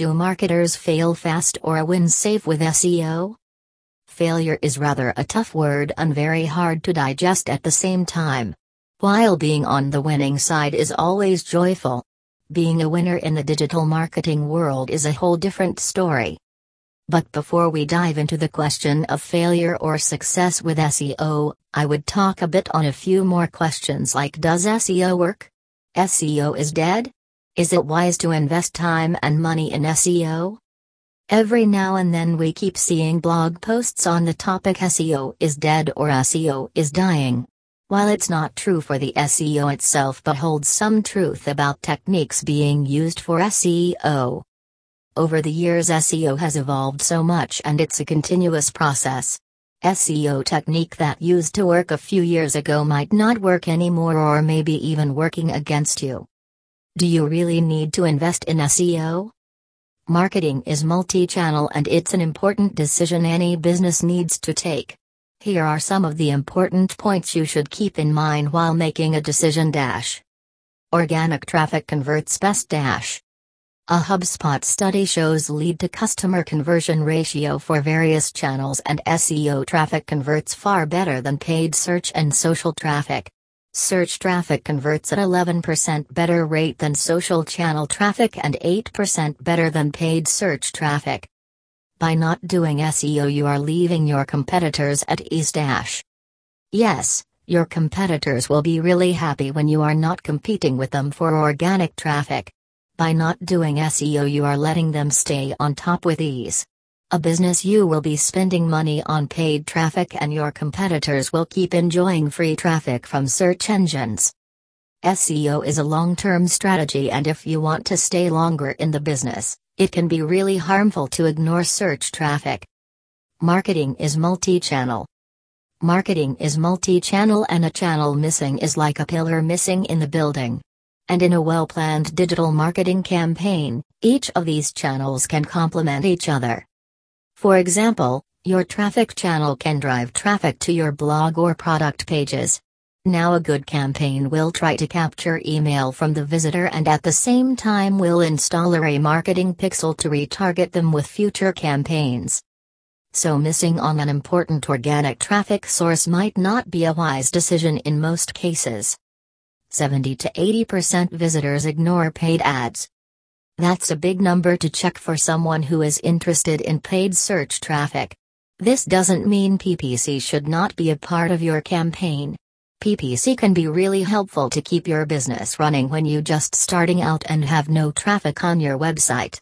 Do marketers fail fast or win safe with SEO? Failure is rather a tough word and very hard to digest at the same time. While being on the winning side is always joyful, being a winner in the digital marketing world is a whole different story. But before we dive into the question of failure or success with SEO, I would talk a bit on a few more questions like Does SEO work? SEO is dead? Is it wise to invest time and money in SEO? Every now and then we keep seeing blog posts on the topic SEO is dead or SEO is dying. While it's not true for the SEO itself but holds some truth about techniques being used for SEO. Over the years, SEO has evolved so much and it's a continuous process. SEO technique that used to work a few years ago might not work anymore or maybe even working against you. Do you really need to invest in SEO? Marketing is multi channel and it's an important decision any business needs to take. Here are some of the important points you should keep in mind while making a decision dash. Organic traffic converts best dash. A HubSpot study shows lead to customer conversion ratio for various channels and SEO traffic converts far better than paid search and social traffic. Search traffic converts at 11% better rate than social channel traffic and 8% better than paid search traffic. By not doing SEO, you are leaving your competitors at ease. Dash. Yes, your competitors will be really happy when you are not competing with them for organic traffic. By not doing SEO, you are letting them stay on top with ease. A business you will be spending money on paid traffic and your competitors will keep enjoying free traffic from search engines. SEO is a long term strategy, and if you want to stay longer in the business, it can be really harmful to ignore search traffic. Marketing is multi channel. Marketing is multi channel, and a channel missing is like a pillar missing in the building. And in a well planned digital marketing campaign, each of these channels can complement each other. For example, your traffic channel can drive traffic to your blog or product pages. Now, a good campaign will try to capture email from the visitor and at the same time will install a marketing pixel to retarget them with future campaigns. So, missing on an important organic traffic source might not be a wise decision in most cases. 70 to 80% visitors ignore paid ads, that's a big number to check for someone who is interested in paid search traffic. This doesn't mean PPC should not be a part of your campaign. PPC can be really helpful to keep your business running when you just starting out and have no traffic on your website.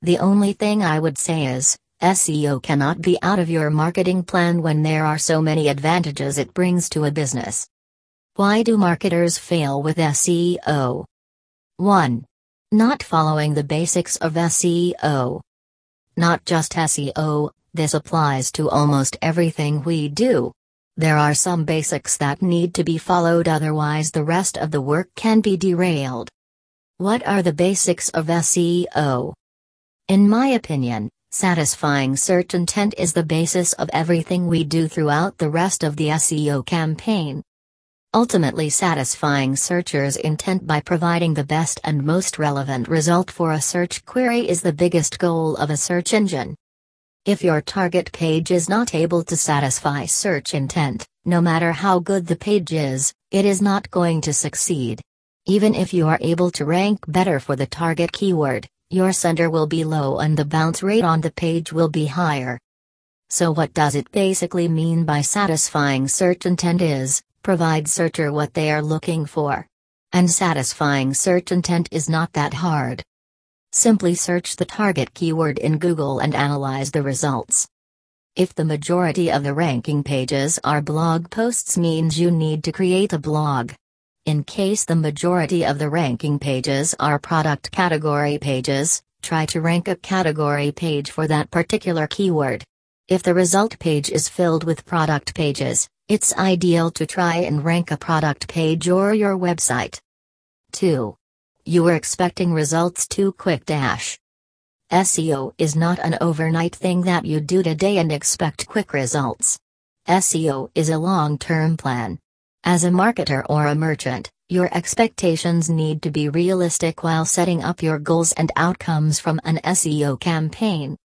The only thing I would say is, SEO cannot be out of your marketing plan when there are so many advantages it brings to a business. Why do marketers fail with SEO? 1. Not following the basics of SEO. Not just SEO, this applies to almost everything we do. There are some basics that need to be followed, otherwise, the rest of the work can be derailed. What are the basics of SEO? In my opinion, satisfying search intent is the basis of everything we do throughout the rest of the SEO campaign ultimately satisfying searchers' intent by providing the best and most relevant result for a search query is the biggest goal of a search engine. If your target page is not able to satisfy search intent, no matter how good the page is, it is not going to succeed. Even if you are able to rank better for the target keyword, your sender will be low and the bounce rate on the page will be higher. So, what does it basically mean by satisfying search intent is Provide searcher what they are looking for. And satisfying search intent is not that hard. Simply search the target keyword in Google and analyze the results. If the majority of the ranking pages are blog posts means you need to create a blog. In case the majority of the ranking pages are product category pages, try to rank a category page for that particular keyword. If the result page is filled with product pages, it's ideal to try and rank a product page or your website. 2. You are expecting results too quick. Dash. SEO is not an overnight thing that you do today and expect quick results. SEO is a long term plan. As a marketer or a merchant, Your expectations need to be realistic while setting up your goals and outcomes from an SEO campaign.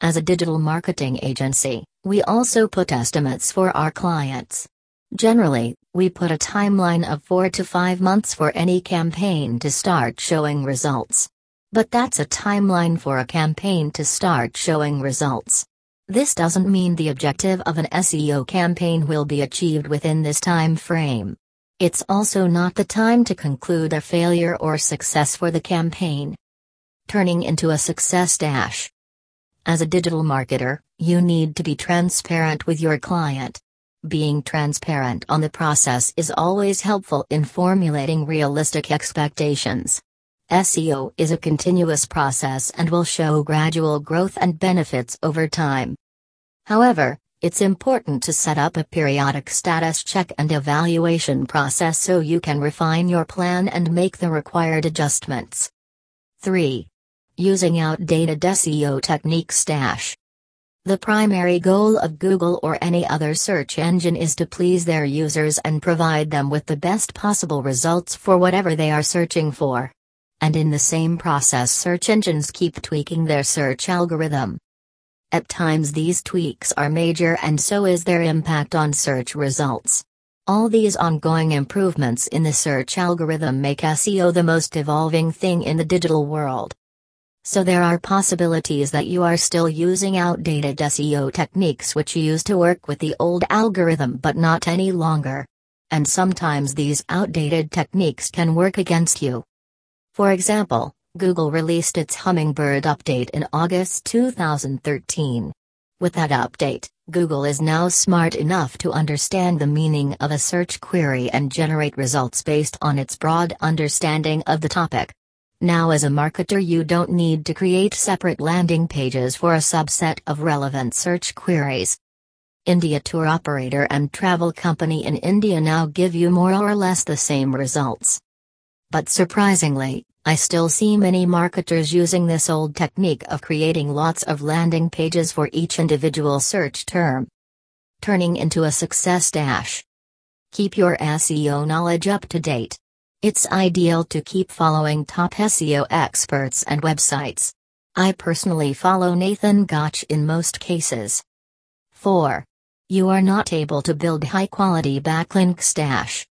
As a digital marketing agency, we also put estimates for our clients. Generally, we put a timeline of 4 to 5 months for any campaign to start showing results. But that's a timeline for a campaign to start showing results. This doesn't mean the objective of an SEO campaign will be achieved within this time frame. It's also not the time to conclude a failure or success for the campaign. Turning into a success dash. As a digital marketer, you need to be transparent with your client. Being transparent on the process is always helpful in formulating realistic expectations. SEO is a continuous process and will show gradual growth and benefits over time. However, it's important to set up a periodic status check and evaluation process so you can refine your plan and make the required adjustments. 3. Using outdated SEO techniques dash. The primary goal of Google or any other search engine is to please their users and provide them with the best possible results for whatever they are searching for. And in the same process, search engines keep tweaking their search algorithm. At times these tweaks are major and so is their impact on search results. All these ongoing improvements in the search algorithm make SEO the most evolving thing in the digital world. So there are possibilities that you are still using outdated SEO techniques which you used to work with the old algorithm but not any longer. And sometimes these outdated techniques can work against you. For example, Google released its Hummingbird update in August 2013. With that update, Google is now smart enough to understand the meaning of a search query and generate results based on its broad understanding of the topic. Now, as a marketer, you don't need to create separate landing pages for a subset of relevant search queries. India tour operator and travel company in India now give you more or less the same results. But surprisingly, I still see many marketers using this old technique of creating lots of landing pages for each individual search term. Turning into a success dash. Keep your SEO knowledge up to date. It's ideal to keep following top SEO experts and websites. I personally follow Nathan Gotch in most cases. 4. You are not able to build high quality backlinks stash.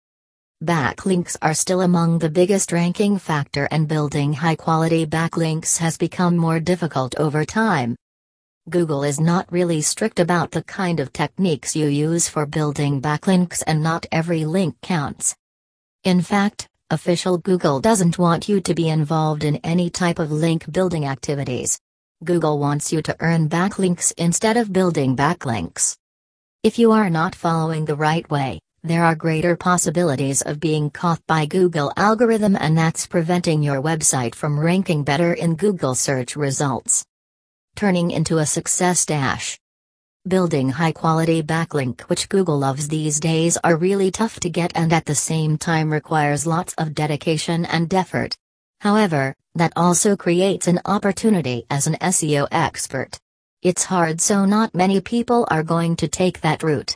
Backlinks are still among the biggest ranking factor and building high-quality backlinks has become more difficult over time. Google is not really strict about the kind of techniques you use for building backlinks and not every link counts. In fact, official Google doesn't want you to be involved in any type of link building activities. Google wants you to earn backlinks instead of building backlinks. If you are not following the right way, there are greater possibilities of being caught by Google algorithm and that's preventing your website from ranking better in Google search results. Turning into a success dash. Building high quality backlink which Google loves these days are really tough to get and at the same time requires lots of dedication and effort. However, that also creates an opportunity as an SEO expert. It's hard so not many people are going to take that route.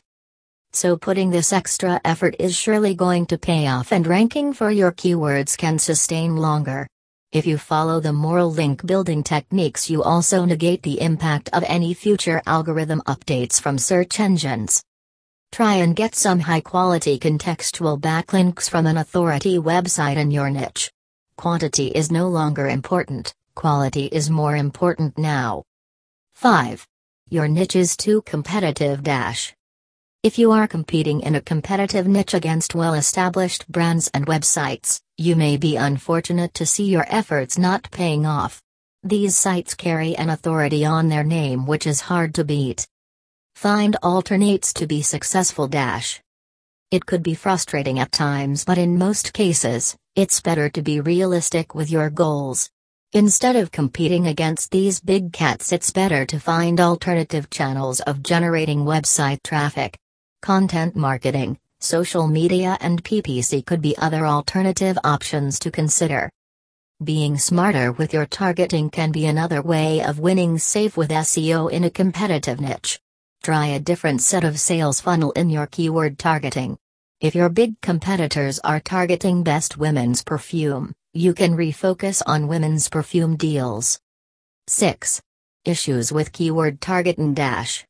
So putting this extra effort is surely going to pay off and ranking for your keywords can sustain longer. If you follow the moral link building techniques, you also negate the impact of any future algorithm updates from search engines. Try and get some high quality contextual backlinks from an authority website in your niche. Quantity is no longer important, quality is more important now. 5. Your niche is too competitive. Dash. If you are competing in a competitive niche against well established brands and websites, you may be unfortunate to see your efforts not paying off. These sites carry an authority on their name which is hard to beat. Find alternates to be successful. Dash. It could be frustrating at times, but in most cases, it's better to be realistic with your goals. Instead of competing against these big cats, it's better to find alternative channels of generating website traffic. Content marketing, social media, and PPC could be other alternative options to consider. Being smarter with your targeting can be another way of winning safe with SEO in a competitive niche. Try a different set of sales funnel in your keyword targeting. If your big competitors are targeting best women's perfume, you can refocus on women's perfume deals. 6. Issues with keyword targeting dash.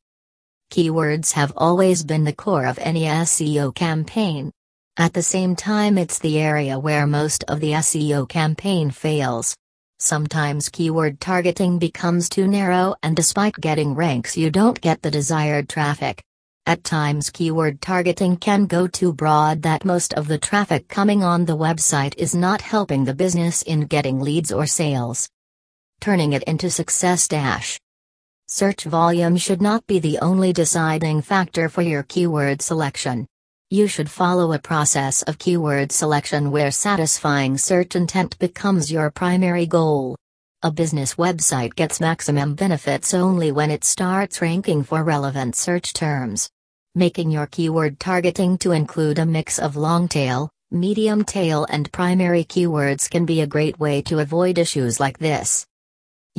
Keywords have always been the core of any SEO campaign. At the same time, it's the area where most of the SEO campaign fails. Sometimes keyword targeting becomes too narrow, and despite getting ranks, you don't get the desired traffic. At times, keyword targeting can go too broad that most of the traffic coming on the website is not helping the business in getting leads or sales. Turning it into success dash. Search volume should not be the only deciding factor for your keyword selection. You should follow a process of keyword selection where satisfying search intent becomes your primary goal. A business website gets maximum benefits only when it starts ranking for relevant search terms. Making your keyword targeting to include a mix of long tail, medium tail, and primary keywords can be a great way to avoid issues like this.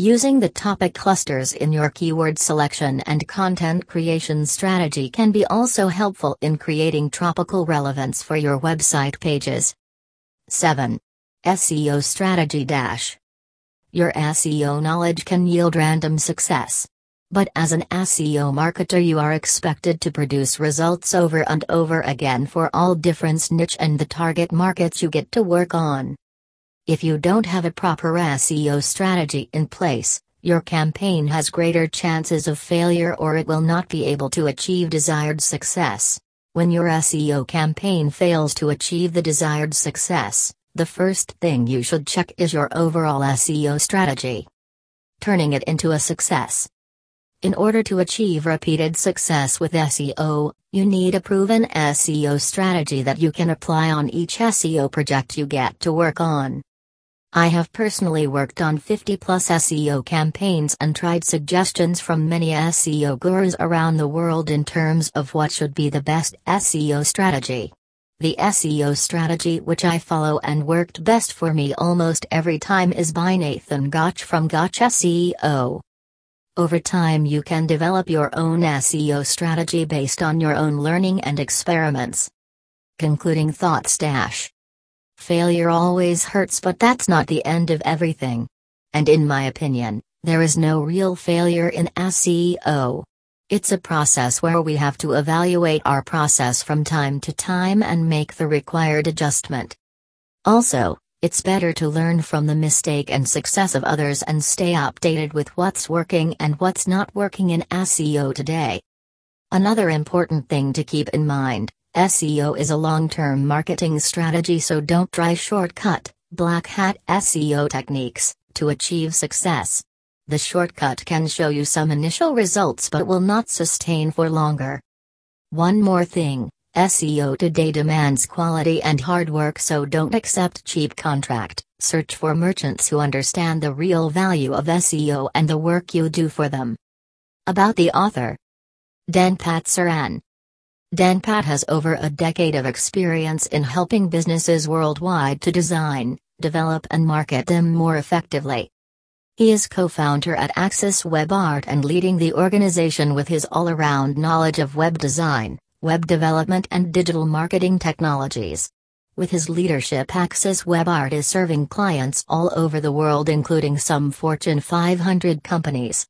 Using the topic clusters in your keyword selection and content creation strategy can be also helpful in creating topical relevance for your website pages. 7. SEO Strategy Dash Your SEO knowledge can yield random success. But as an SEO marketer, you are expected to produce results over and over again for all different niche and the target markets you get to work on. If you don't have a proper SEO strategy in place, your campaign has greater chances of failure or it will not be able to achieve desired success. When your SEO campaign fails to achieve the desired success, the first thing you should check is your overall SEO strategy. Turning it into a success. In order to achieve repeated success with SEO, you need a proven SEO strategy that you can apply on each SEO project you get to work on. I have personally worked on 50 plus SEO campaigns and tried suggestions from many SEO gurus around the world in terms of what should be the best SEO strategy. The SEO strategy which I follow and worked best for me almost every time is by Nathan Gotch from Gotch SEO. Over time, you can develop your own SEO strategy based on your own learning and experiments. Concluding thoughts dash. Failure always hurts, but that's not the end of everything. And in my opinion, there is no real failure in SEO. It's a process where we have to evaluate our process from time to time and make the required adjustment. Also, it's better to learn from the mistake and success of others and stay updated with what's working and what's not working in SEO today. Another important thing to keep in mind SEO is a long term marketing strategy, so don't try shortcut, black hat SEO techniques to achieve success. The shortcut can show you some initial results but will not sustain for longer. One more thing SEO today demands quality and hard work, so don't accept cheap contract. Search for merchants who understand the real value of SEO and the work you do for them. About the author Dhanpat Saran Dhanpat has over a decade of experience in helping businesses worldwide to design, develop, and market them more effectively. He is co founder at Axis Web Art and leading the organization with his all around knowledge of web design, web development, and digital marketing technologies. With his leadership, Axis Web Art is serving clients all over the world, including some Fortune 500 companies.